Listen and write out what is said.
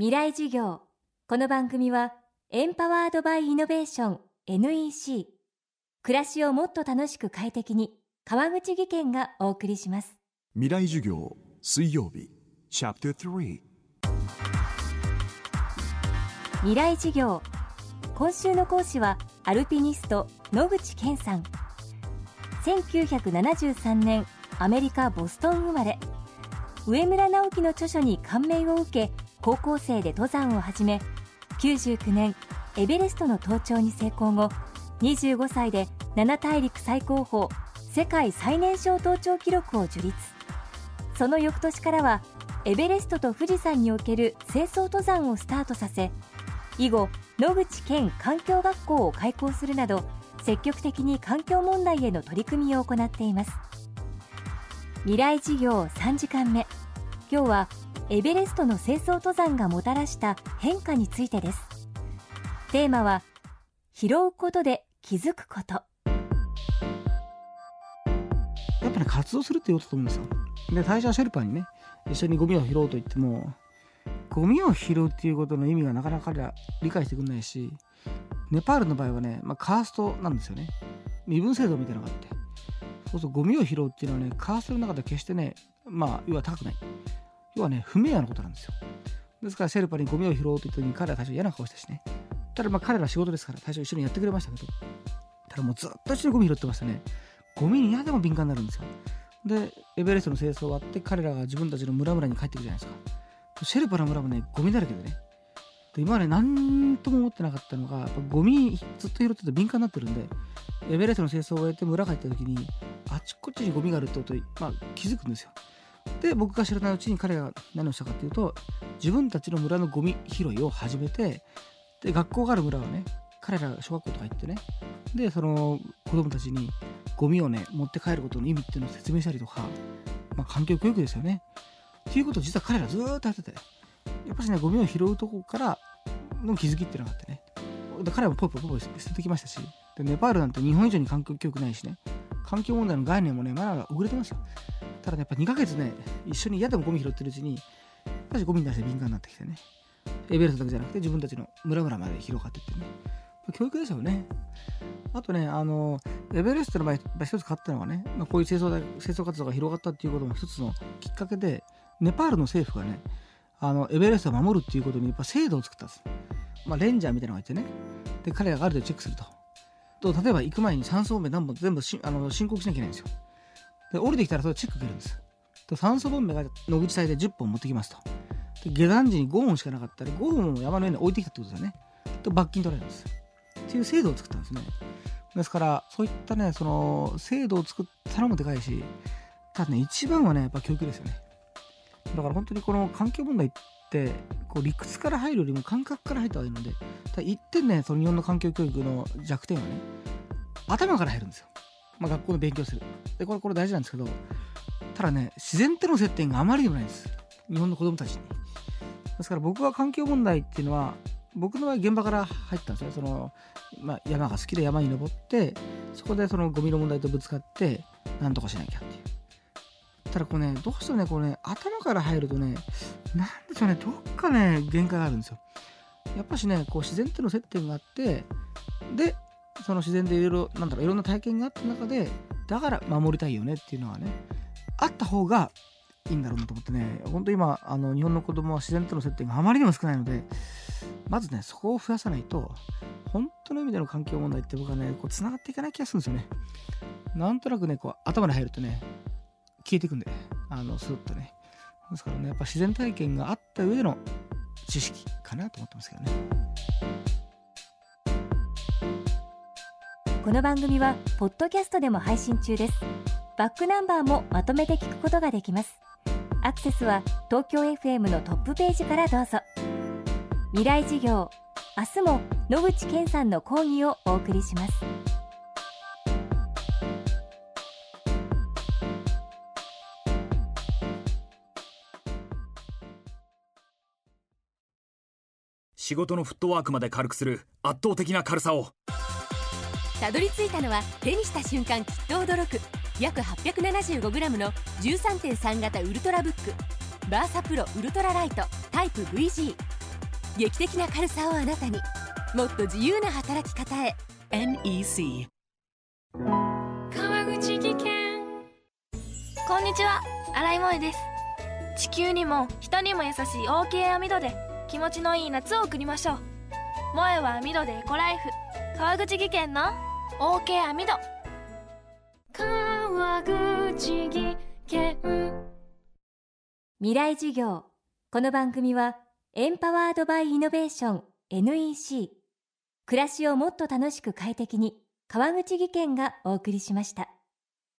未来授業。この番組はエンパワードバイイノベーション NEC 暮らしをもっと楽しく快適に川口義賢がお送りします。未来授業水曜日。チャプター3未来授業。今週の講師はアルピニスト野口健さん。1973年アメリカ・ボストン生まれ。上村直樹の著書に感銘を受け高校生で登山を始め99年エベレストの登頂に成功後25歳で7大陸最高峰世界最年少登頂記録を樹立。その翌年からはエベレストと富士山における清掃登山をスタートさせ以後野口健環境学校を開校するなど積極的に環境問題への取り組みを行っています。未来事業3時間目。今日はエベレストの清掃登山がもたらした変化についてです。テーマは拾うことで気づくこと。やっぱね活動するっていうことだと思うんですよ。で最初はシェルパーにね一緒にゴミを拾おうと言ってもゴミを拾うっていうことの意味がなかなか彼ら理解してくれないしネパールの場合はね、まあ、カーストなんですよね。身分制度みたいなのがあって。そうするとゴミを拾うっていうのはねカーストの中で決してねまあ要は高くない。要はね不明なことなんですよ。ですからシェルパにゴミを拾おうと言った時に彼は最初嫌な顔したしね。ただまあ彼ら仕事ですから最初一緒にやってくれましたけど。ただもうずっと一緒にゴミ拾ってましたね。ゴミに嫌でも敏感になるんですよ。でエベレストの清掃終わって彼らが自分たちの村々に帰ってくるじゃないですか。シェルパの村もねゴミだらけでね。で今まで何とも思ってなかったのがやっぱゴミずっと拾ってて敏感になってるんでエベレストの清掃を終えて村帰った時にあちこちにゴミがあるってことに、まあ、気づくんですよ。で僕が知らないうちに彼が何をしたかっていうと自分たちの村のゴミ拾いを始めてで学校がある村はね彼らが小学校とか行ってねでその子供たちにゴミをね持って帰ることの意味っていうのを説明したりとか、まあ、環境教育ですよね。っていうことを実は彼らずっとやっててやっぱしねゴミを拾うとこからの気づきっていうのがあってね。で彼らもポイポイポイポイ捨ててきましたしでネパールなんて日本以上に環境教育ないしね環境問題の概念もねまだ遅れてますよ。ただねやっぱ2ヶ月ね一緒に嫌でもゴミ拾ってるうちにやっぱゴミに対して敏感になってきてね。エベレストだけじゃなくて自分たちの村々まで広がってってね。教育ですよね。あとねあのエベレストの場合一つ買ったのはね、まあ、こういう清掃清掃活動が広がったっていうことも一つのきっかけでネパールの政府がねあのエベレストを守るっていうことにやっぱ制度を作ったんです、まあ、レンジャーみたいなのがいてね。で彼らがある程度チェックすると。と例えば行く前に酸素ボンベ何本全部しあの申告しなきゃいけないんですよ。で降りてきたらそれチェック受けるんです。で酸素ボンベが野口祭で10本持ってきますと。で下山時に5本しかなかったら5本を山の上に置いてきたってことですよね。と罰金取られるんです。っていう制度を作ったんですね。ですからそういったねその制度を作ったのもでかいしただね一番はねやっぱ教育ですよね。だから本当にこの環境問題ってこう理屈から入るよりも感覚から入った方がいいので一点ねその日本の環境教育の弱点はね頭から入るんですよ、まあ、学校の勉強する。でこれこれ大事なんですけどただね自然との接点があまりにもないんです。日本の子供たちに。ですから僕は環境問題っていうのは僕の場合現場から入ったんですよ。その、まあ、山が好きで山に登ってそこでそのゴミの問題とぶつかって何とかしなきゃっていう。ただこうねどうしてもねこうね頭から入るとねなんでしょうねどっかね限界があるんですよ。やっぱしねこう自然との接点があってでその自然でいろいろなんだろういろんな体験があった中でだから守りたいよねっていうのはねあった方がいいんだろうなと思ってね本当今あの日本の子供は自然との接点があまりにも少ないのでまずねそこを増やさないと本当の意味での環境問題って僕はねこう繋がっていかない気がするんですよね。なんとなくねこう頭に入るとね消えていくんであのスッとね。ですからねやっぱ自然体験があった上での知識かなと思ってますけどね。この番組はポッドキャストでも配信中です。バックナンバーもまとめて聞くことができます。アクセスは東京 FM のトップページからどうぞ。未来事業明日も野口健さんの講義をお送りします。仕事のフットワークまで軽くする圧倒的な軽さを。たどり着いたのは手にした瞬間きっと驚く。約 875g の13.3型ウルトラブック。バーサプロウルトラライトタイプ VG 劇的な軽さをあなたに。もっと自由な働き方へ。NEC 川口技研。こんにちは。新井萌です。地球にも人にも優しい OK 網戸で気持ちのいい夏を送りましょう。萌えは網戸でエコライフ。川口技研の OK 網戸川口技研。未来授業。この番組はエンパワードバイイノベーション NEC 暮らしをもっと楽しく快適に川口技研がお送りしました。